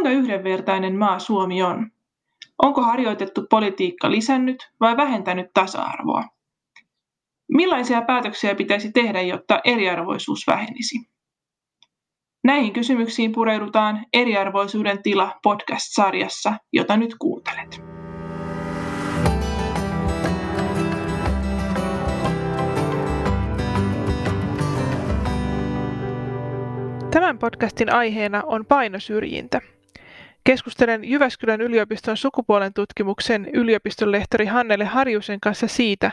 Kuinka yhdenvertainen maa Suomi on? Onko harjoitettu politiikka lisännyt vai vähentänyt tasa-arvoa? Millaisia päätöksiä pitäisi tehdä, jotta eriarvoisuus vähenisi? Näihin kysymyksiin pureudutaan Eriarvoisuuden tila podcast-sarjassa, jota nyt kuuntelet. Tämän podcastin aiheena on painosyrjintä. Keskustelen Jyväskylän yliopiston sukupuolen tutkimuksen yliopistonlehtori Hannele Harjusen kanssa siitä,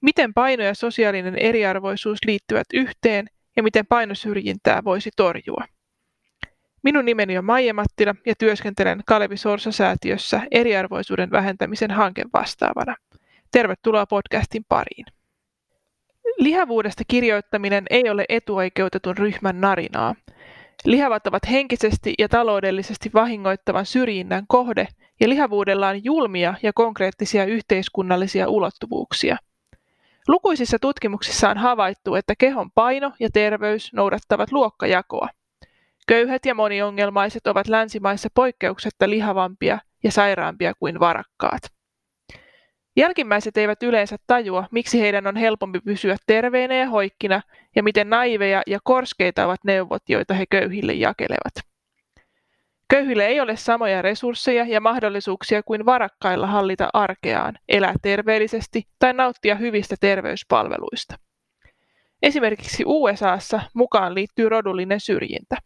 miten paino ja sosiaalinen eriarvoisuus liittyvät yhteen ja miten painosyrjintää voisi torjua. Minun nimeni on Maija Mattila ja työskentelen Kalevi Sorsa-säätiössä eriarvoisuuden vähentämisen hankevastaavana. Tervetuloa podcastin pariin. Lihavuudesta kirjoittaminen ei ole etuoikeutetun ryhmän narinaa. Lihavat ovat henkisesti ja taloudellisesti vahingoittavan syrjinnän kohde ja lihavuudella on julmia ja konkreettisia yhteiskunnallisia ulottuvuuksia. Lukuisissa tutkimuksissa on havaittu, että kehon paino ja terveys noudattavat luokkajakoa. Köyhät ja moniongelmaiset ovat länsimaissa poikkeuksetta lihavampia ja sairaampia kuin varakkaat. Jälkimmäiset eivät yleensä tajua, miksi heidän on helpompi pysyä terveinä ja hoikkina ja miten naiveja ja korskeita ovat neuvot, joita he köyhille jakelevat. Köyhille ei ole samoja resursseja ja mahdollisuuksia kuin varakkailla hallita arkeaan, elää terveellisesti tai nauttia hyvistä terveyspalveluista. Esimerkiksi USAssa mukaan liittyy rodullinen syrjintä.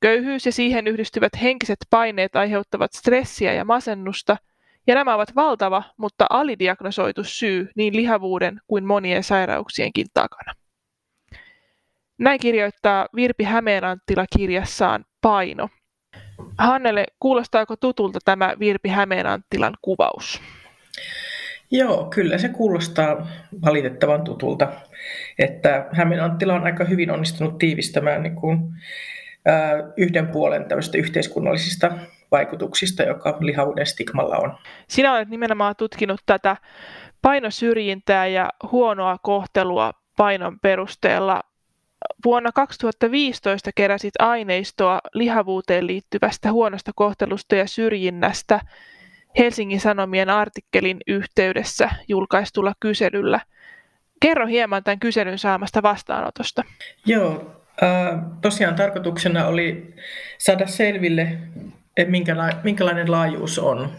Köyhyys ja siihen yhdistyvät henkiset paineet aiheuttavat stressiä ja masennusta – ja nämä ovat valtava, mutta alidiagnosoitu syy niin lihavuuden kuin monien sairauksienkin takana. Näin kirjoittaa Virpi Hämeenanttila kirjassaan Paino. Hannele, kuulostaako tutulta tämä Virpi Hämeenanttilan kuvaus? Joo, kyllä se kuulostaa valitettavan tutulta. Että Hämeenanttila on aika hyvin onnistunut tiivistämään niin kuin, ää, yhden puolen yhteiskunnallisista vaikutuksista, joka lihavuuden stigmalla on. Sinä olet nimenomaan tutkinut tätä painosyrjintää ja huonoa kohtelua painon perusteella. Vuonna 2015 keräsit aineistoa lihavuuteen liittyvästä huonosta kohtelusta ja syrjinnästä Helsingin Sanomien artikkelin yhteydessä julkaistulla kyselyllä. Kerro hieman tämän kyselyn saamasta vastaanotosta. Joo, äh, tosiaan tarkoituksena oli saada selville minkälainen laajuus on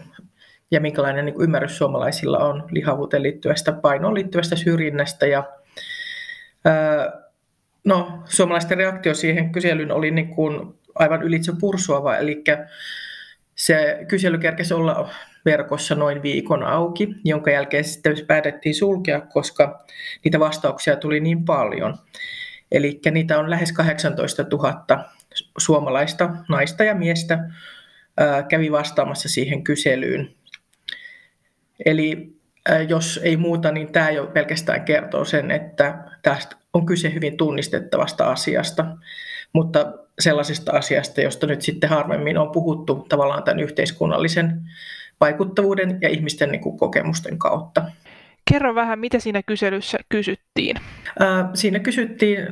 ja minkälainen niin ymmärrys suomalaisilla on lihavuuteen liittyvästä painoon liittyvästä syrjinnästä. Ja, ää, no, suomalaisten reaktio siihen kyselyyn oli niin kuin aivan ylitse pursuava, eli se kysely kerkesi olla verkossa noin viikon auki, jonka jälkeen sitten päätettiin sulkea, koska niitä vastauksia tuli niin paljon. Eli niitä on lähes 18 000 suomalaista naista ja miestä, kävi vastaamassa siihen kyselyyn. Eli jos ei muuta, niin tämä jo pelkästään kertoo sen, että tästä on kyse hyvin tunnistettavasta asiasta, mutta sellaisesta asiasta, josta nyt sitten harvemmin on puhuttu tavallaan tämän yhteiskunnallisen vaikuttavuuden ja ihmisten niin kuin, kokemusten kautta. Kerro vähän, mitä siinä kyselyssä kysyttiin? Siinä kysyttiin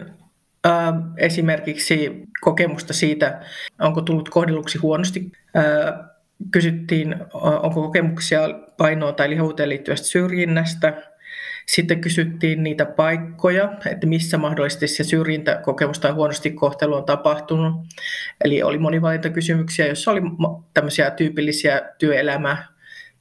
esimerkiksi kokemusta siitä, onko tullut kohdelluksi huonosti. Kysyttiin, onko kokemuksia painoa tai lihavuuteen liittyvästä syrjinnästä. Sitten kysyttiin niitä paikkoja, että missä mahdollisesti se syrjintäkokemus tai huonosti kohtelu on tapahtunut. Eli oli monivalintakysymyksiä, joissa oli tämmöisiä tyypillisiä työelämä,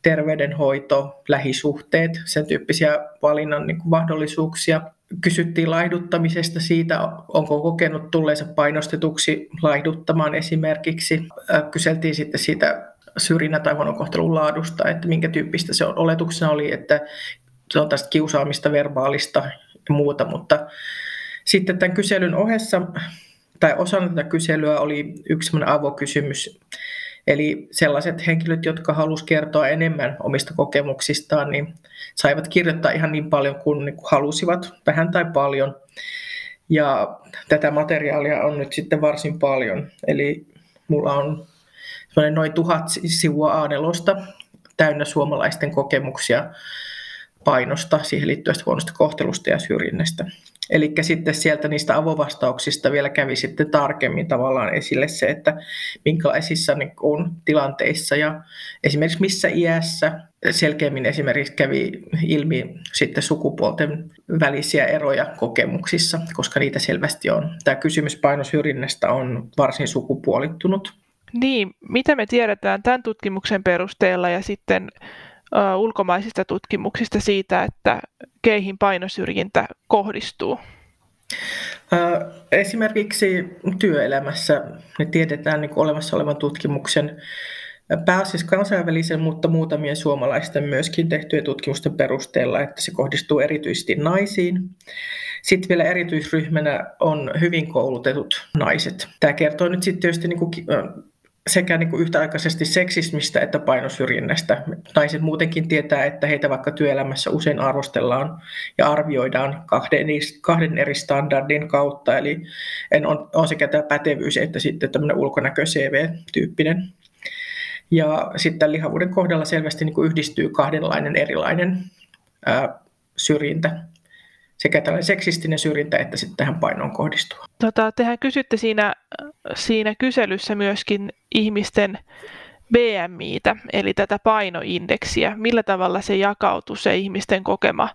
terveydenhoito, lähisuhteet, sen tyyppisiä valinnan niin kuin mahdollisuuksia kysyttiin laihduttamisesta siitä, onko kokenut tulleensa painostetuksi laihduttamaan esimerkiksi. Kyseltiin sitten siitä syrjinnän tai huonokohtelun laadusta, että minkä tyyppistä se on. Oletuksena oli, että se on tästä kiusaamista, verbaalista ja muuta, mutta sitten tämän kyselyn ohessa tai osana tätä kyselyä oli yksi avokysymys, Eli sellaiset henkilöt, jotka halusivat kertoa enemmän omista kokemuksistaan, niin saivat kirjoittaa ihan niin paljon kuin, niin kuin halusivat, vähän tai paljon. Ja tätä materiaalia on nyt sitten varsin paljon. Eli mulla on noin tuhat sivua A4 täynnä suomalaisten kokemuksia painosta, siihen liittyvästä huonosta kohtelusta ja syrjinnästä. Eli sitten sieltä niistä avovastauksista vielä kävi sitten tarkemmin tavallaan esille se, että minkälaisissa niin kuin, tilanteissa ja esimerkiksi missä iässä selkeämmin esimerkiksi kävi ilmi sitten sukupuolten välisiä eroja kokemuksissa, koska niitä selvästi on. Tämä kysymys painosyrjinnästä on varsin sukupuolittunut. Niin, mitä me tiedetään tämän tutkimuksen perusteella ja sitten ulkomaisista tutkimuksista siitä, että keihin painosyrjintä kohdistuu? Esimerkiksi työelämässä me tiedetään niin olemassa olevan tutkimuksen pääasiassa kansainvälisen, mutta muutamien suomalaisten myöskin tehtyjen tutkimusten perusteella, että se kohdistuu erityisesti naisiin. Sitten vielä erityisryhmänä on hyvin koulutetut naiset. Tämä kertoo nyt sitten tietysti niin kuin sekä niin kuin yhtäaikaisesti seksismistä että painosyrjinnästä. Naiset muutenkin tietää, että heitä vaikka työelämässä usein arvostellaan ja arvioidaan kahden, kahden eri standardin kautta. Eli en on, on sekä tämä pätevyys että sitten tämmöinen ulkonäkö CV-tyyppinen. Ja sitten lihavuuden kohdalla selvästi niin kuin yhdistyy kahdenlainen erilainen ää, syrjintä sekä tällainen seksistinen syrjintä että sitten tähän painoon kohdistuu. Tota, tehän kysytte siinä, siinä kyselyssä myöskin ihmisten BMItä, eli tätä painoindeksiä. Millä tavalla se jakautuu se ihmisten kokema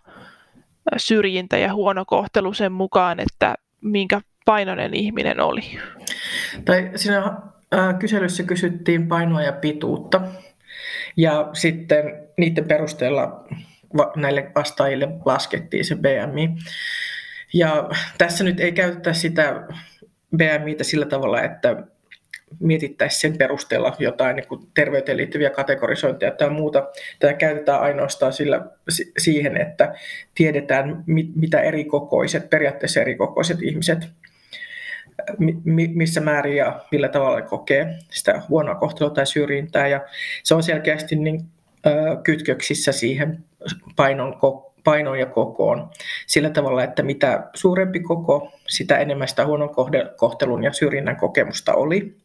syrjintä ja huono kohtelu sen mukaan, että minkä painoinen ihminen oli? Tai siinä kyselyssä kysyttiin painoa ja pituutta. Ja sitten niiden perusteella näille vastaajille laskettiin se BMI. Ja tässä nyt ei käytetä sitä BMItä sillä tavalla, että mietittäisiin sen perusteella jotain niin kuin terveyteen liittyviä kategorisointia tai muuta. Tätä käytetään ainoastaan sillä, siihen, että tiedetään, mitä eri kokoiset, periaatteessa eri kokoiset ihmiset, missä määrin ja millä tavalla kokee sitä huonoa kohtelua tai syrjintää. Ja se on selkeästi niin, kytköksissä siihen painon, painoon ja kokoon sillä tavalla, että mitä suurempi koko, sitä enemmän sitä huonon kohtelun ja syrjinnän kokemusta oli.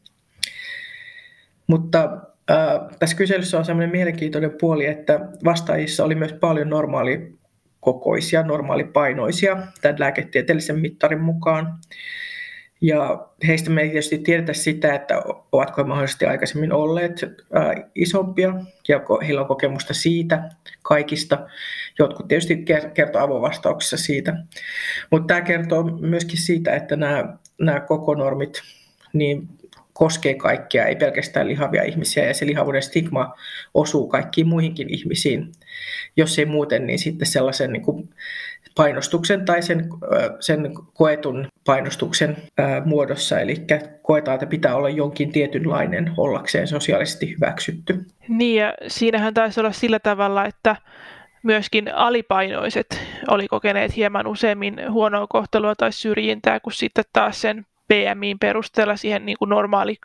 Mutta äh, tässä kyselyssä on sellainen mielenkiintoinen puoli, että vastaajissa oli myös paljon normaalikokoisia, normaalipainoisia tämän lääketieteellisen mittarin mukaan. Ja heistä me ei tietysti tiedetä sitä, että ovatko he mahdollisesti aikaisemmin olleet äh, isompia ja heillä on kokemusta siitä kaikista. Jotkut tietysti kertoo avovastauksessa siitä. Mutta tämä kertoo myöskin siitä, että nämä, nämä kokonormit niin koskee kaikkia, ei pelkästään lihavia ihmisiä, ja se lihavuuden stigma osuu kaikkiin muihinkin ihmisiin. Jos ei muuten, niin sitten sellaisen niin kuin painostuksen tai sen, sen koetun painostuksen muodossa. Eli koetaan, että pitää olla jonkin tietynlainen ollakseen sosiaalisesti hyväksytty. Niin ja siinähän taisi olla sillä tavalla, että myöskin alipainoiset oli kokeneet hieman useammin huonoa kohtelua tai syrjintää kuin sitten taas sen BMIin perusteella siihen niin kuin normaali,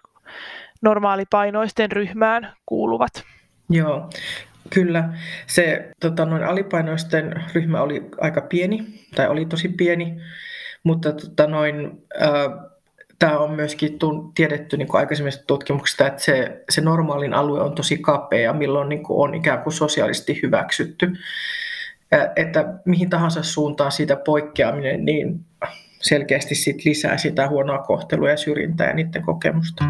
normaalipainoisten ryhmään kuuluvat. Joo, Kyllä. Se tota, noin alipainoisten ryhmä oli aika pieni, tai oli tosi pieni, mutta tota, noin, äh, tämä on myöskin tiedetty niin kuin aikaisemmista tutkimuksista, että se, se normaalin alue on tosi kapea, milloin niin kuin on ikään kuin sosiaalisesti hyväksytty. Että mihin tahansa suuntaan siitä poikkeaminen, niin selkeästi sit lisää sitä huonoa kohtelua ja syrjintää ja niiden kokemusta.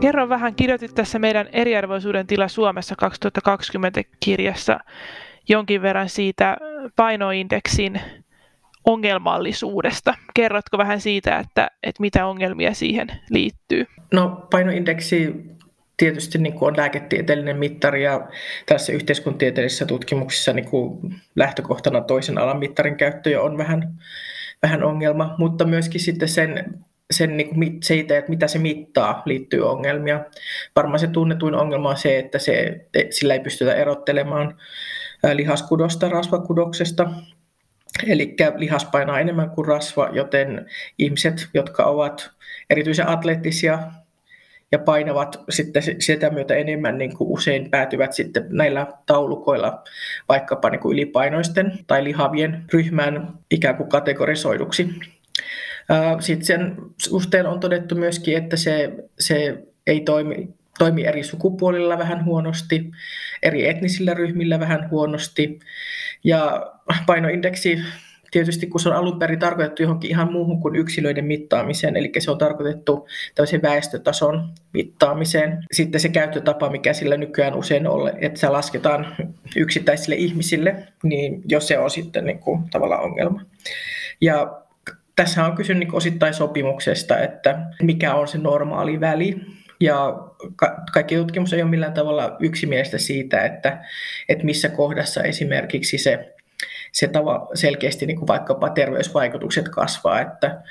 Kerro vähän, kirjoitit tässä meidän eriarvoisuuden tila Suomessa 2020 kirjassa jonkin verran siitä painoindeksin ongelmallisuudesta. Kerrotko vähän siitä, että, että mitä ongelmia siihen liittyy? No painoindeksi tietysti niin kuin on lääketieteellinen mittari ja tässä yhteiskuntatieteellisessä tutkimuksissa niin kuin lähtökohtana toisen alan mittarin käyttö jo on vähän, vähän ongelma, mutta myöskin sitten sen sen niin kuin siitä, että mitä se mittaa, liittyy ongelmia. Varmaan se tunnetuin ongelma on se, että se, sillä ei pystytä erottelemaan lihaskudosta rasvakudoksesta. Eli lihas painaa enemmän kuin rasva, joten ihmiset, jotka ovat erityisen atleettisia ja painavat sitten sitä myötä enemmän, niin kuin usein päätyvät sitten näillä taulukoilla vaikkapa niin kuin ylipainoisten tai lihavien ryhmään ikään kuin kategorisoiduksi. Sitten sen suhteen on todettu myöskin, että se, se ei toimi toimi eri sukupuolilla vähän huonosti, eri etnisillä ryhmillä vähän huonosti. Ja painoindeksi tietysti kun se on alun perin tarkoitettu johonkin ihan muuhun kuin yksilöiden mittaamiseen, eli se on tarkoitettu tämmöisen väestötason mittaamiseen. Sitten se käyttötapa, mikä sillä nykyään usein on, että se lasketaan yksittäisille ihmisille, niin jos se on sitten niin kuin tavallaan ongelma. Ja tässä on kyse niin osittain sopimuksesta, että mikä on se normaali väli. Ja ka- kaikki tutkimus ei ole millään tavalla yksimielistä siitä, että, että missä kohdassa esimerkiksi se se tava, selkeästi niin kuin vaikkapa terveysvaikutukset kasvaa, että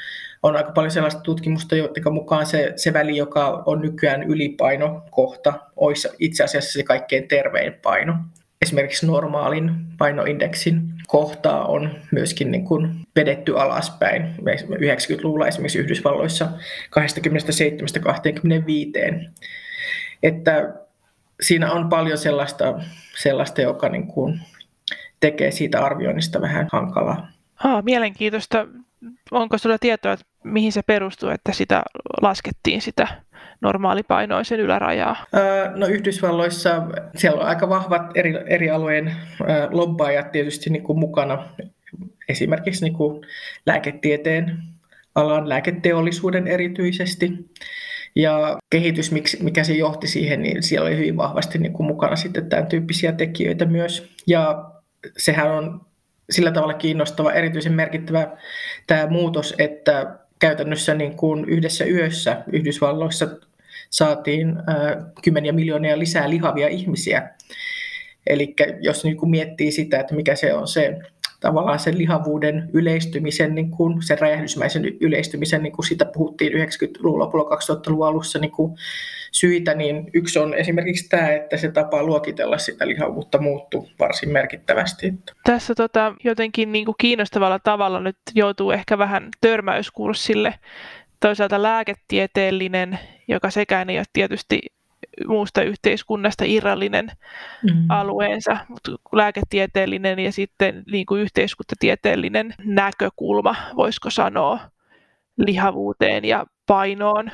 on aika paljon sellaista tutkimusta, joiden mukaan se, se väli, joka on nykyään ylipainokohta, olisi itse asiassa se kaikkein tervein paino. Esimerkiksi normaalin painoindeksin kohtaa on myöskin niin kuin vedetty alaspäin 90-luvulla esimerkiksi Yhdysvalloissa 27-25. Että siinä on paljon sellaista, sellaista joka niin kuin tekee siitä arvioinnista vähän hankalaa. Aa, mielenkiintoista. Onko sinulla tietoa, että mihin se perustuu, että sitä laskettiin sitä normaalipainoisen ylärajaa? No Yhdysvalloissa siellä on aika vahvat eri, eri alueen lobbaajat tietysti niin kuin mukana. Esimerkiksi niin kuin lääketieteen alan, lääketeollisuuden erityisesti. Ja kehitys, mikä se johti siihen, niin siellä oli hyvin vahvasti niin kuin mukana sitten tämän tyyppisiä tekijöitä myös. Ja sehän on sillä tavalla kiinnostava, erityisen merkittävä tämä muutos, että käytännössä niin kuin yhdessä yössä Yhdysvalloissa saatiin kymmeniä miljoonia lisää lihavia ihmisiä. Eli jos niin kuin miettii sitä, että mikä se on se tavallaan sen lihavuuden yleistymisen, niin kuin sen räjähdysmäisen yleistymisen, niin kuin siitä puhuttiin 90-luvun lopulla 2000-luvun alussa niin kuin syitä, niin yksi on esimerkiksi tämä, että se tapa luokitella sitä lihavuutta muuttuu varsin merkittävästi. Tässä tota, jotenkin niin kuin kiinnostavalla tavalla nyt joutuu ehkä vähän törmäyskurssille. Toisaalta lääketieteellinen, joka sekään ei ole tietysti muusta yhteiskunnasta irrallinen mm. alueensa, mutta lääketieteellinen ja sitten niin kuin yhteiskuntatieteellinen näkökulma, voisiko sanoa, lihavuuteen ja painoon.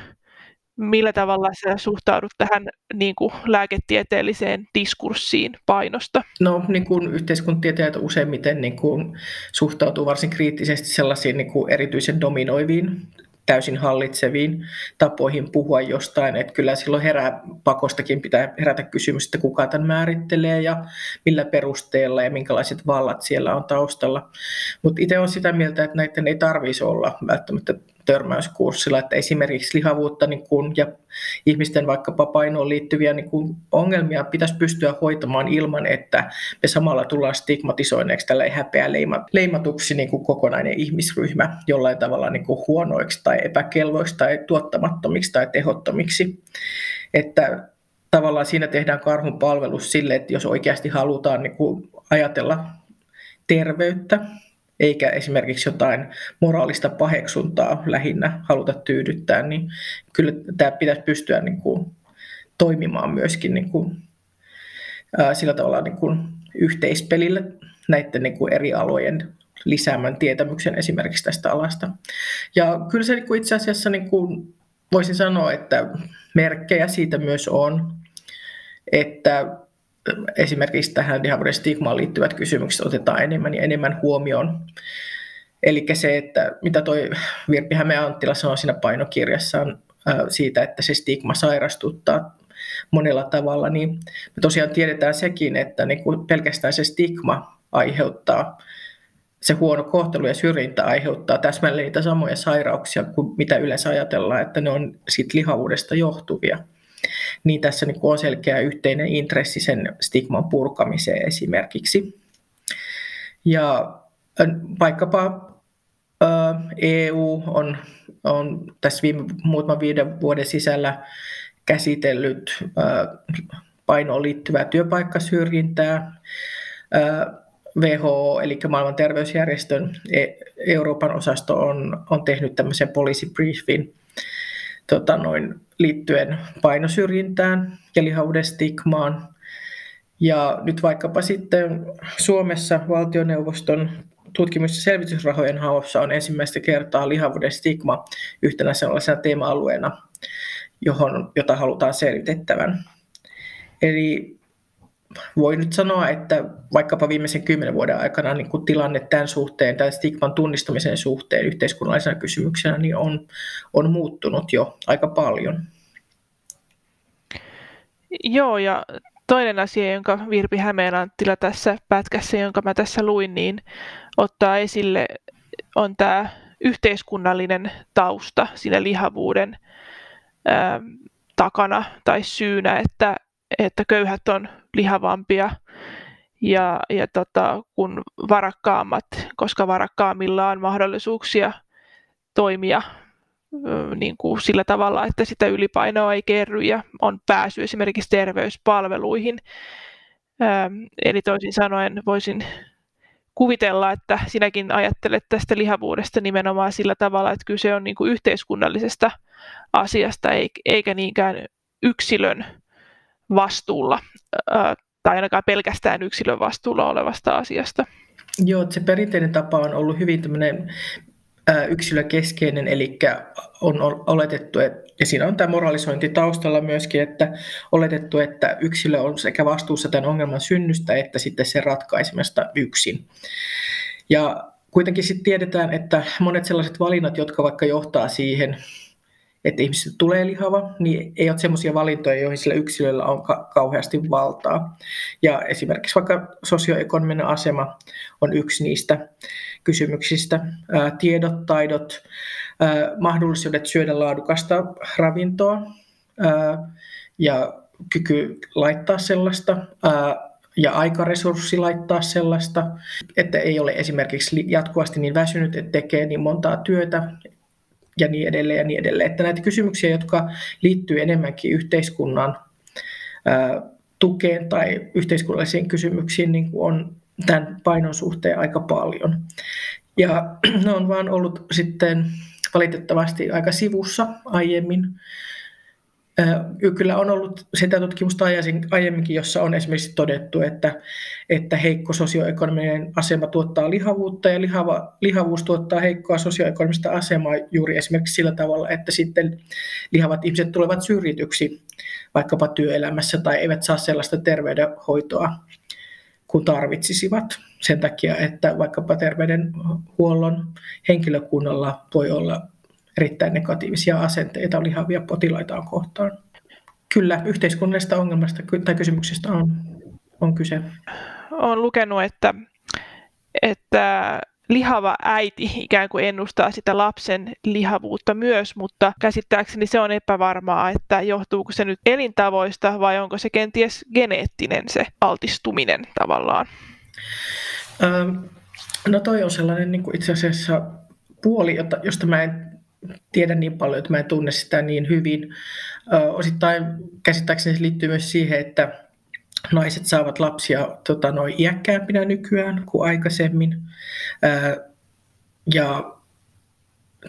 Millä tavalla sä suhtaudut tähän niin kuin lääketieteelliseen diskurssiin painosta? No niin kuin yhteiskuntatieteilijät useimmiten niin kuin, suhtautuu varsin kriittisesti sellaisiin niin kuin erityisen dominoiviin täysin hallitseviin tapoihin puhua jostain, että kyllä silloin herää pakostakin pitää herätä kysymys, että kuka tämän määrittelee ja millä perusteella ja minkälaiset vallat siellä on taustalla. Mutta itse olen sitä mieltä, että näiden ei tarvitsisi olla välttämättä törmäyskurssilla, että esimerkiksi lihavuutta niin kun, ja ihmisten vaikkapa painoon liittyviä niin kun, ongelmia pitäisi pystyä hoitamaan ilman, että me samalla tullaan stigmatisoineeksi tällä häpeä leimatuksi niin kuin kokonainen ihmisryhmä jollain tavalla niin kuin huonoiksi tai epäkelvoiksi tai tuottamattomiksi tai tehottomiksi. Että tavallaan siinä tehdään karhun palvelus sille, että jos oikeasti halutaan niin kuin ajatella terveyttä eikä esimerkiksi jotain moraalista paheksuntaa lähinnä haluta tyydyttää, niin kyllä tämä pitäisi pystyä niin kuin toimimaan myöskin niin kuin, ää, sillä tavalla niin kuin yhteispelillä näiden niin kuin eri alojen lisäämän tietämyksen esimerkiksi tästä alasta. Ja kyllä se niin kuin itse asiassa niin kuin voisin sanoa, että merkkejä siitä myös on, että esimerkiksi tähän lihavuuden stigmaan liittyvät kysymykset otetaan enemmän ja enemmän huomioon. Eli se, että mitä toi Virpi Häme Anttila sanoi siinä painokirjassaan siitä, että se stigma sairastuttaa monella tavalla, niin me tosiaan tiedetään sekin, että niin pelkästään se stigma aiheuttaa, se huono kohtelu ja syrjintä aiheuttaa täsmälleen niitä samoja sairauksia kuin mitä yleensä ajatellaan, että ne on siitä lihavuudesta johtuvia niin tässä niin on selkeä yhteinen intressi sen stigman purkamiseen esimerkiksi. Ja vaikkapa EU on, on tässä viime muutaman viiden vuoden sisällä käsitellyt painoon liittyvää työpaikkasyrjintää. WHO, eli maailman terveysjärjestön e, Euroopan osasto on, on tehnyt tämmöisen policy briefin tota noin, liittyen painosyrjintään ja lihavuuden stigmaan. Ja nyt vaikkapa sitten Suomessa valtioneuvoston tutkimus- ja selvitysrahojen haussa on ensimmäistä kertaa lihavuuden stigma yhtenä sellaisena teema-alueena johon, jota halutaan selvitettävän. Eli voi nyt sanoa, että vaikkapa viimeisen kymmenen vuoden aikana niin kun tilanne tämän suhteen tai stigman tunnistamisen suhteen yhteiskunnallisena kysymyksenä niin on, on muuttunut jo aika paljon. Joo, ja toinen asia, jonka Virpi Hämeenanttila tässä pätkässä, jonka mä tässä luin, niin ottaa esille, on tämä yhteiskunnallinen tausta siinä lihavuuden ää, takana tai syynä, että, että köyhät on lihavampia ja, ja tota, kun varakkaammat, koska varakkaammilla on mahdollisuuksia toimia niin kuin sillä tavalla, että sitä ylipainoa ei kerry ja on pääsy esimerkiksi terveyspalveluihin. Eli toisin sanoen voisin kuvitella, että sinäkin ajattelet tästä lihavuudesta nimenomaan sillä tavalla, että kyse on niin kuin yhteiskunnallisesta asiasta eikä niinkään yksilön vastuulla tai ainakaan pelkästään yksilön vastuulla olevasta asiasta. Joo, se perinteinen tapa on ollut hyvin tämmöinen yksilökeskeinen, eli on oletettu, että, ja siinä on tämä moralisointi taustalla myöskin, että oletettu, että yksilö on sekä vastuussa tämän ongelman synnystä että sitten sen ratkaisemasta yksin. Ja kuitenkin sitten tiedetään, että monet sellaiset valinnat, jotka vaikka johtaa siihen, että ihmisestä tulee lihava, niin ei ole sellaisia valintoja, joihin sillä yksilöllä on ka- kauheasti valtaa. Ja esimerkiksi vaikka sosioekonominen asema on yksi niistä kysymyksistä. Ää, tiedot, taidot, ää, mahdollisuudet syödä laadukasta ravintoa ää, ja kyky laittaa sellaista, ää, ja aikaresurssi laittaa sellaista, että ei ole esimerkiksi jatkuvasti niin väsynyt, että tekee niin montaa työtä, ja niin edelleen ja niin edelleen. Että näitä kysymyksiä, jotka liittyy enemmänkin yhteiskunnan tukeen tai yhteiskunnallisiin kysymyksiin, niin kuin on tämän painon suhteen aika paljon. Ja ne on vaan ollut sitten valitettavasti aika sivussa aiemmin Kyllä on ollut sitä tutkimusta aiemminkin, jossa on esimerkiksi todettu, että, että heikko sosioekonominen asema tuottaa lihavuutta ja lihava, lihavuus tuottaa heikkoa sosioekonomista asemaa juuri esimerkiksi sillä tavalla, että sitten lihavat ihmiset tulevat syrjityksi vaikkapa työelämässä tai eivät saa sellaista terveydenhoitoa kuin tarvitsisivat. Sen takia, että vaikkapa terveydenhuollon henkilökunnalla voi olla erittäin negatiivisia asenteita lihavia potilaitaan kohtaan. Kyllä, yhteiskunnallisesta ongelmasta tai kysymyksestä on, on kyse. Olen lukenut, että, että lihava äiti ikään kuin ennustaa sitä lapsen lihavuutta myös, mutta käsittääkseni se on epävarmaa, että johtuuko se nyt elintavoista vai onko se kenties geneettinen se altistuminen tavallaan. no toi on sellainen niin kuin itse asiassa puoli, josta mä en tiedä niin paljon, että mä en tunne sitä niin hyvin. Osittain käsittääkseni se liittyy myös siihen, että naiset saavat lapsia tota, noin iäkkäämpinä nykyään kuin aikaisemmin. Ja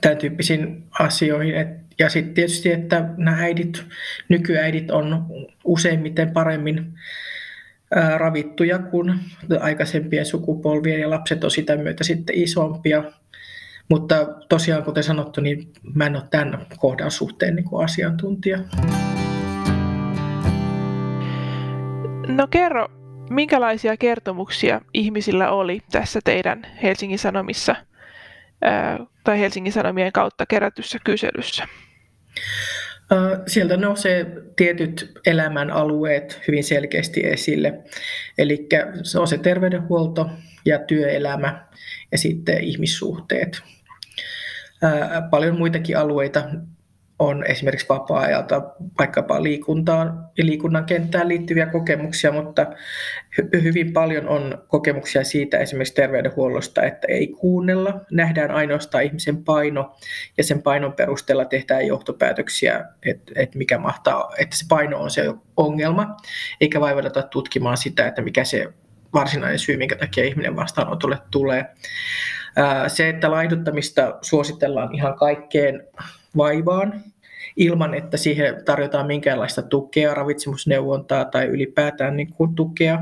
tämän tyyppisiin asioihin. ja sitten tietysti, että nämä äidit, nykyäidit on useimmiten paremmin ravittuja kuin aikaisempien sukupolvien ja lapset on sitä myötä sitten isompia. Mutta tosiaan, kuten sanottu, niin mä en ole tämän kohdan suhteen niin kuin asiantuntija. No kerro, minkälaisia kertomuksia ihmisillä oli tässä teidän Helsingin Sanomissa tai Helsingin Sanomien kautta kerätyssä kyselyssä? Sieltä nousee tietyt elämän alueet hyvin selkeästi esille. Eli se on se terveydenhuolto ja työelämä ja sitten ihmissuhteet. Paljon muitakin alueita on esimerkiksi vapaa-ajalta vaikkapa liikuntaan ja liikunnan kenttään liittyviä kokemuksia, mutta hyvin paljon on kokemuksia siitä esimerkiksi terveydenhuollosta, että ei kuunnella, nähdään ainoastaan ihmisen paino ja sen painon perusteella tehdään johtopäätöksiä, että, että mikä mahtaa, että se paino on se ongelma, eikä vaivata tutkimaan sitä, että mikä se varsinainen syy, minkä takia ihminen vastaanotolle tulee. Se, että laiduttamista suositellaan ihan kaikkeen vaivaan ilman, että siihen tarjotaan minkäänlaista tukea, ravitsemusneuvontaa tai ylipäätään niin kuin tukea,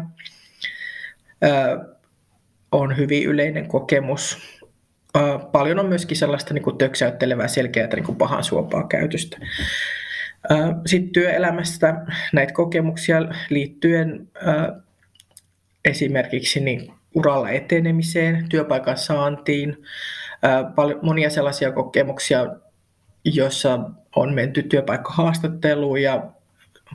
on hyvin yleinen kokemus. Paljon on myöskin sellaista niin kuin töksäyttelevää selkeää niin kuin pahan suopaa käytöstä. Sitten työelämästä näitä kokemuksia liittyen esimerkiksi niin uralla etenemiseen, työpaikan saantiin, monia sellaisia kokemuksia, joissa on menty työpaikkahaastatteluun ja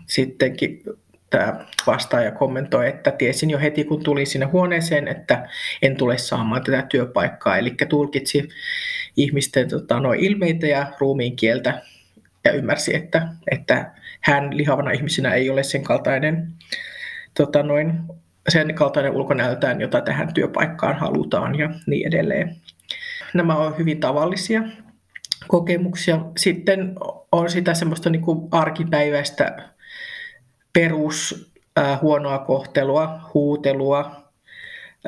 sittenkin tämä vastaaja kommentoi, että tiesin jo heti kun tulin sinne huoneeseen, että en tule saamaan tätä työpaikkaa. Eli tulkitsi ihmisten tota, no, ilmeitä ja ruumiin kieltä ja ymmärsi, että, että hän lihavana ihmisenä ei ole sen kaltainen, tota, noin, sen kaltainen ulkonäöltään, jota tähän työpaikkaan halutaan ja niin edelleen. Nämä ovat hyvin tavallisia kokemuksia. Sitten on sitä semmoista niin kuin arkipäiväistä perus äh, huonoa kohtelua, huutelua,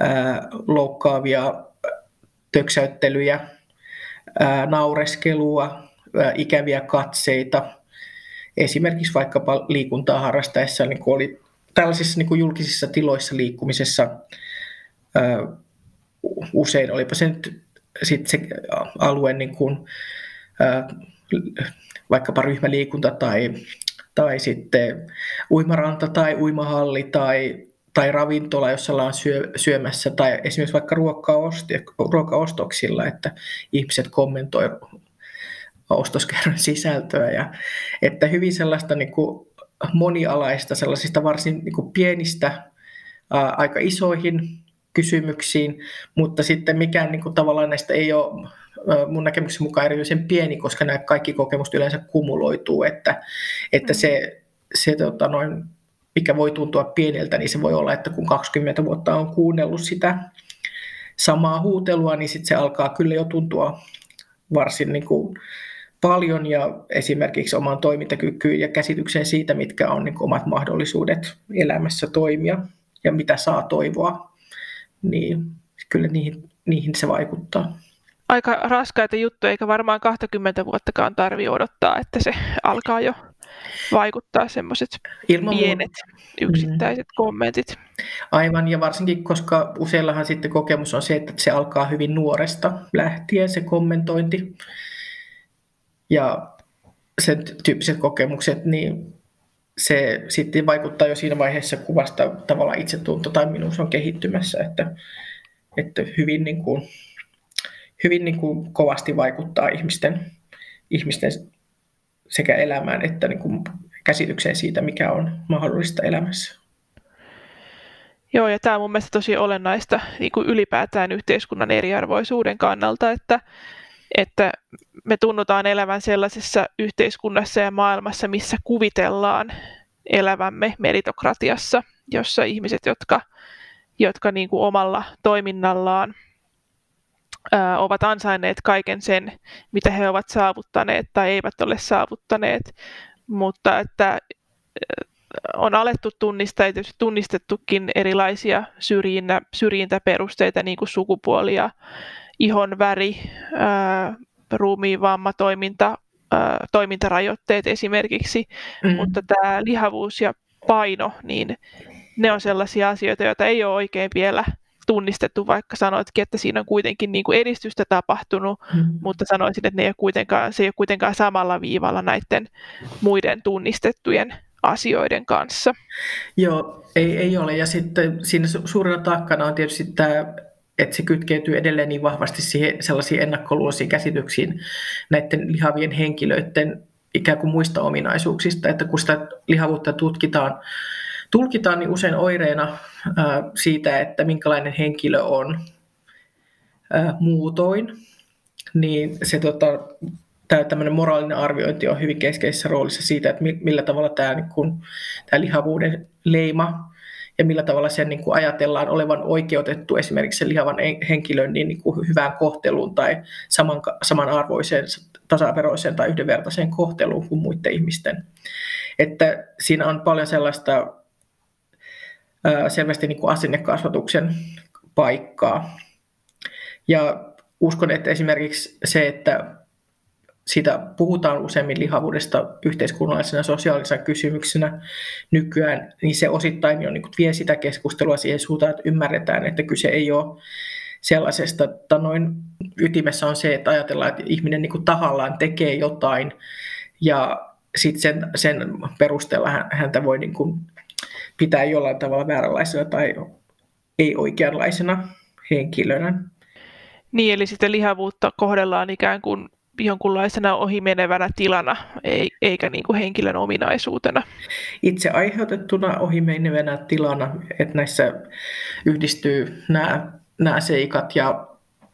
äh, loukkaavia töksäyttelyjä, äh, naureskelua, äh, ikäviä katseita. Esimerkiksi vaikkapa liikuntaa harrastaessa niin oli tällaisissa niin kuin julkisissa tiloissa liikkumisessa äh, usein, olipa se nyt sit se alue niin kuin, äh, vaikkapa ryhmäliikunta tai tai sitten uimaranta tai uimahalli tai, tai ravintola, jossa ollaan syö, syömässä, tai esimerkiksi vaikka ruokaostoksilla, että ihmiset kommentoi ostoskerran sisältöä. Ja, että hyvin sellaista niin kuin monialaista, sellaisista varsin niin kuin pienistä ää, aika isoihin kysymyksiin, mutta sitten mikään niin kuin, tavallaan näistä ei ole mun näkemyksen mukaan erityisen pieni, koska nämä kaikki kokemukset yleensä kumuloituu, että, että se, se tota noin, mikä voi tuntua pieneltä, niin se voi olla, että kun 20 vuotta on kuunnellut sitä samaa huutelua, niin sitten se alkaa kyllä jo tuntua varsin niin kuin paljon ja esimerkiksi omaan toimintakykyyn ja käsitykseen siitä, mitkä on niin omat mahdollisuudet elämässä toimia ja mitä saa toivoa, niin kyllä niihin, niihin se vaikuttaa aika raskaita juttuja, eikä varmaan 20 vuottakaan tarvi odottaa, että se alkaa jo vaikuttaa semmoiset pienet yksittäiset mm. kommentit. Aivan, ja varsinkin, koska useillahan sitten kokemus on se, että se alkaa hyvin nuoresta lähtien se kommentointi. Ja sen tyyppiset kokemukset, niin se sitten vaikuttaa jo siinä vaiheessa, kun vasta tavallaan itsetunto tai minuus on kehittymässä, että, että hyvin niin kuin hyvin niin kuin kovasti vaikuttaa ihmisten, ihmisten sekä elämään että niin kuin käsitykseen siitä, mikä on mahdollista elämässä. Joo, ja tämä on mun mielestä tosi olennaista niin kuin ylipäätään yhteiskunnan eriarvoisuuden kannalta, että, että me tunnutaan elävän sellaisessa yhteiskunnassa ja maailmassa, missä kuvitellaan elävämme meritokratiassa, jossa ihmiset, jotka, jotka niin kuin omalla toiminnallaan ovat ansainneet kaiken sen, mitä he ovat saavuttaneet tai eivät ole saavuttaneet, mutta että on alettu tunnistaa ja tunnistettukin erilaisia syrjintäperusteita, niin kuin sukupuoli ja ihon väri, ruumiin vamma, toiminta, toimintarajoitteet esimerkiksi, mm. mutta tämä lihavuus ja paino, niin ne on sellaisia asioita, joita ei ole oikein vielä tunnistettu, vaikka sanoitkin, että siinä on kuitenkin niin kuin edistystä tapahtunut, mm. mutta sanoisin, että ne ei ole kuitenkaan, se ei ole kuitenkaan samalla viivalla näiden muiden tunnistettujen asioiden kanssa. Joo, ei, ei ole. Ja sitten siinä suurena takkana on tietysti tämä, että se kytkeytyy edelleen niin vahvasti siihen sellaisiin ennakkoluuloisiin käsityksiin näiden lihavien henkilöiden ikään kuin muista ominaisuuksista, että kun sitä lihavuutta tutkitaan tulkitaan niin usein oireena siitä, että minkälainen henkilö on muutoin, niin se tota, tämä tämmöinen moraalinen arviointi on hyvin keskeisessä roolissa siitä, että millä tavalla tämä, niin kun, tämä lihavuuden leima ja millä tavalla sen niin kuin ajatellaan olevan oikeutettu esimerkiksi sen lihavan henkilön niin, niin kuin hyvään kohteluun tai saman, samanarvoiseen, tasaveroiseen tai yhdenvertaiseen kohteluun kuin muiden ihmisten. Että siinä on paljon sellaista selvästi niin kuin asennekasvatuksen paikkaa. Ja uskon, että esimerkiksi se, että sitä puhutaan useammin lihavuudesta yhteiskunnallisena sosiaalisena kysymyksenä nykyään, niin se osittain jo niin kuin vie sitä keskustelua siihen suuntaan, että ymmärretään, että kyse ei ole sellaisesta, että noin ytimessä on se, että ajatellaan, että ihminen niin kuin tahallaan tekee jotain ja sitten sen, sen perusteella häntä voi niin kuin pitää jollain tavalla vääränlaisena tai ei oikeanlaisena henkilönä. Niin, eli sitten lihavuutta kohdellaan ikään kuin jonkunlaisena ohimenevänä tilana, eikä niin kuin henkilön ominaisuutena. Itse aiheutettuna ohimenevänä tilana, että näissä yhdistyy nämä, nämä seikat ja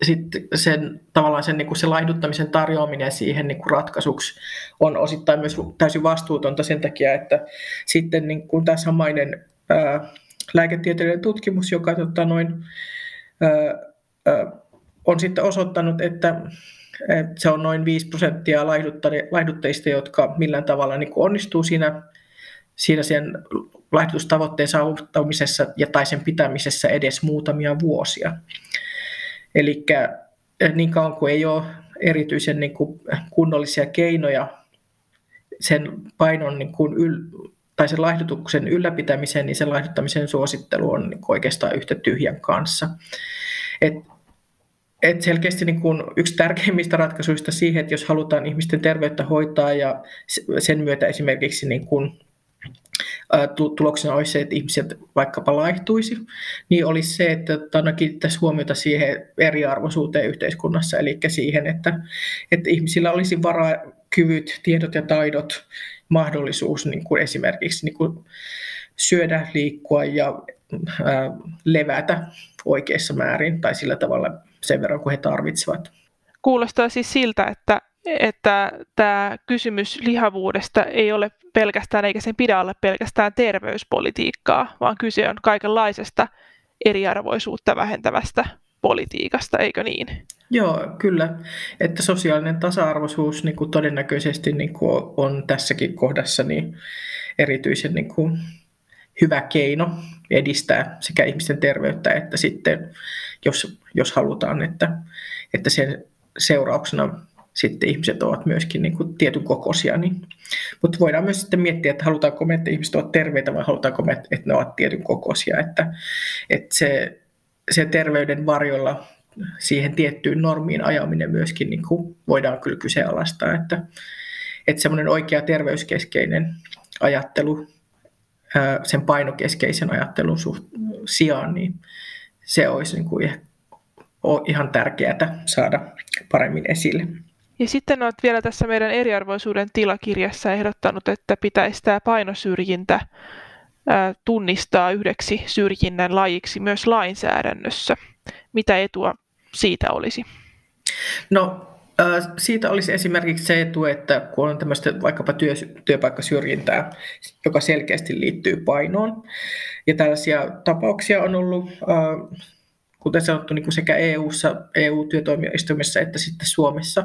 sitten sen, tavallaan sen, niin kuin se laihduttamisen tarjoaminen siihen niin kuin ratkaisuksi on osittain myös täysin vastuutonta sen takia, että sitten niin kuin tämä samainen ää, lääketieteellinen tutkimus, joka tota, noin, ää, ää, on sitten osoittanut, että, se on noin 5 prosenttia laihdutteista, jotka millään tavalla niin onnistuu siinä, siinä sen laihdutustavoitteen saavuttamisessa ja tai sen pitämisessä edes muutamia vuosia. Eli eh, niin kauan kuin ei ole erityisen niin kuin kunnollisia keinoja sen painon niin kuin yl, tai sen laihdutuksen ylläpitämiseen, niin sen laihduttamisen suosittelu on niin oikeastaan yhtä tyhjän kanssa. Et, et selkeästi niin kuin yksi tärkeimmistä ratkaisuista siihen, että jos halutaan ihmisten terveyttä hoitaa ja sen myötä esimerkiksi niin kuin tuloksena olisi se, että ihmiset vaikkapa laihtuisi, niin olisi se, että aina kiinnittäisi huomiota siihen eriarvoisuuteen yhteiskunnassa, eli siihen, että, että ihmisillä olisi varaa, kyvyt, tiedot ja taidot, mahdollisuus niin kuin esimerkiksi niin kuin syödä, liikkua ja ää, levätä oikeassa määrin tai sillä tavalla sen verran kuin he tarvitsevat. Kuulostaa siis siltä, että että tämä kysymys lihavuudesta ei ole pelkästään, eikä sen pidä olla pelkästään terveyspolitiikkaa, vaan kyse on kaikenlaisesta eriarvoisuutta vähentävästä politiikasta, eikö niin? Joo, kyllä. Että sosiaalinen tasa-arvoisuus niin kuin todennäköisesti niin kuin on tässäkin kohdassa niin erityisen niin kuin hyvä keino edistää sekä ihmisten terveyttä että sitten, jos, jos halutaan, että, että sen seurauksena sitten ihmiset ovat myöskin niin kuin tietyn kokoisia. Niin. Mutta voidaan myös sitten miettiä, että halutaanko me, että ihmiset ovat terveitä vai halutaanko me, että ne ovat tietyn kokoisia. Että, että se, se terveyden varjolla siihen tiettyyn normiin ajaminen myöskin niin kuin voidaan kyllä kyseenalaistaa, että, että semmoinen oikea terveyskeskeinen ajattelu sen painokeskeisen ajattelun sijaan, niin se olisi niin kuin ihan tärkeää saada paremmin esille. Ja sitten olet vielä tässä meidän eriarvoisuuden tilakirjassa ehdottanut, että pitäisi tämä painosyrjintä tunnistaa yhdeksi syrjinnän lajiksi myös lainsäädännössä. Mitä etua siitä olisi? No siitä olisi esimerkiksi se etu, että kun on tämmöistä vaikkapa työ, työpaikkasyrjintää, joka selkeästi liittyy painoon, ja tällaisia tapauksia on ollut kuten sanottu, niin kuin sekä EU-ssa, EU-työtoimistoimissa että sitten Suomessa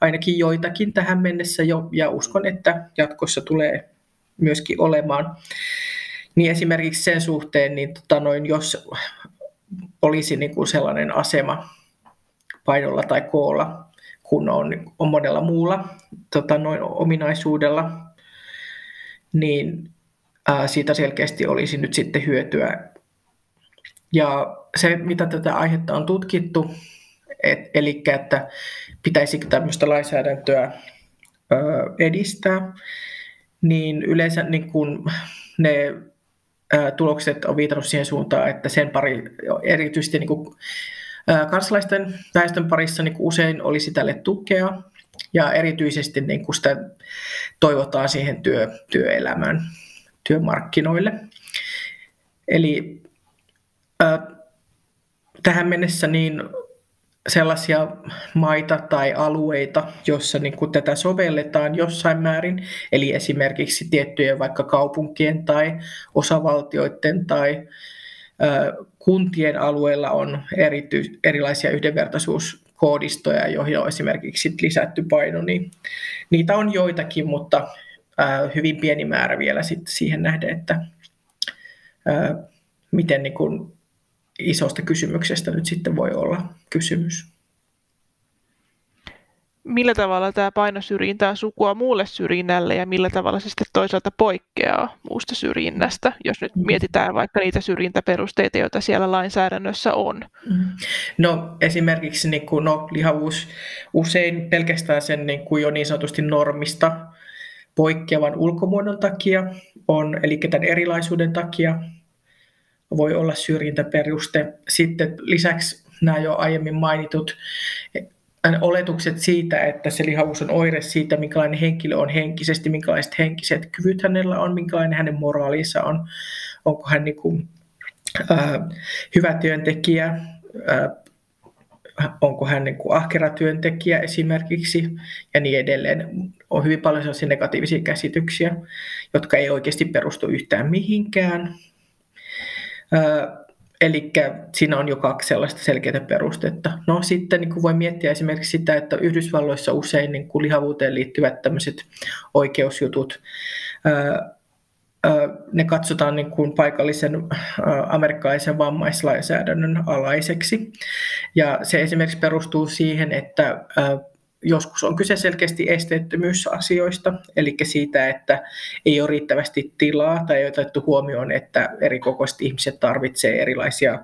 ainakin joitakin tähän mennessä jo, ja uskon, että jatkossa tulee myöskin olemaan. Niin esimerkiksi sen suhteen, niin tota noin, jos olisi niin kuin sellainen asema painolla tai koolla, kun on, on monella muulla tota noin, ominaisuudella, niin ää, siitä selkeästi olisi nyt sitten hyötyä. Ja se, mitä tätä aihetta on tutkittu, et, eli että pitäisikö tämmöistä lainsäädäntöä ö, edistää, niin yleensä niin kun ne ö, tulokset on viitannut siihen suuntaan, että sen pari, erityisesti niin kun, kansalaisten väestön parissa niin usein olisi tälle tukea, ja erityisesti niin kun sitä toivotaan siihen työ, työelämään, työmarkkinoille. Eli tähän mennessä niin sellaisia maita tai alueita, joissa niin kuin tätä sovelletaan jossain määrin, eli esimerkiksi tiettyjen vaikka kaupunkien tai osavaltioiden tai kuntien alueella on erity, erilaisia yhdenvertaisuuskoodistoja, joihin on esimerkiksi lisätty paino, niin niitä on joitakin, mutta hyvin pieni määrä vielä sit siihen nähden, että miten niin kuin isosta kysymyksestä nyt sitten voi olla kysymys. Millä tavalla tämä painosyrjintä on sukua muulle syrjinnälle ja millä tavalla se sitten toisaalta poikkeaa muusta syrjinnästä, jos nyt mm. mietitään vaikka niitä syrjintäperusteita, joita siellä lainsäädännössä on? Mm. No esimerkiksi niin kuin, no, lihavuus usein pelkästään sen niin kuin jo niin sanotusti normista poikkeavan ulkomuodon takia, on, eli tämän erilaisuuden takia voi olla syrjintäperuste. Sitten lisäksi nämä jo aiemmin mainitut oletukset siitä, että se lihavuus on oire siitä, minkälainen henkilö on henkisesti, minkälaiset henkiset kyvyt hänellä on, minkälainen hänen moraalinsa on, onko hän niin kuin, äh, hyvä työntekijä, äh, onko hän niin kuin ahkera työntekijä esimerkiksi ja niin edelleen. On hyvin paljon sellaisia negatiivisia käsityksiä, jotka ei oikeasti perustu yhtään mihinkään. Äh, Eli siinä on jo kaksi sellaista selkeää perustetta. No sitten niin kuin voi miettiä esimerkiksi sitä, että Yhdysvalloissa usein niin kuin lihavuuteen liittyvät tämmöiset oikeusjutut, ne katsotaan niin kuin paikallisen amerikkalaisen vammaislainsäädännön alaiseksi. Ja se esimerkiksi perustuu siihen, että joskus on kyse selkeästi esteettömyysasioista, eli siitä, että ei ole riittävästi tilaa tai ei otettu huomioon, että eri kokoiset ihmiset tarvitsevat erilaisia,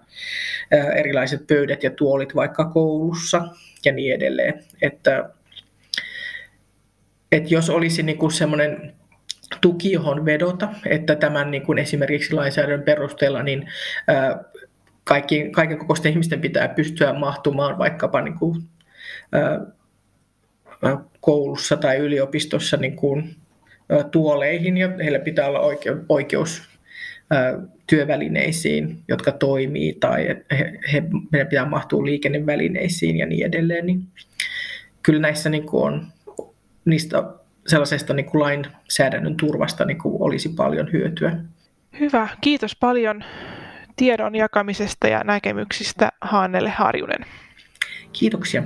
erilaiset pöydät ja tuolit vaikka koulussa ja niin edelleen. Että, että jos olisi niin kuin semmoinen tuki, johon vedota, että tämän niin kuin esimerkiksi lainsäädännön perusteella niin kaikki, kaiken kokoisten ihmisten pitää pystyä mahtumaan vaikkapa niin kuin, koulussa tai yliopistossa niin kuin, tuoleihin ja heillä pitää olla oikeus työvälineisiin, jotka toimii, tai he, he, meidän pitää mahtua liikennevälineisiin ja niin edelleen. Niin kyllä näissä niin kuin on, niistä sellaisesta niin kuin lainsäädännön turvasta niin kuin olisi paljon hyötyä. Hyvä, kiitos paljon tiedon jakamisesta ja näkemyksistä Haannelle Harjunen. Kiitoksia.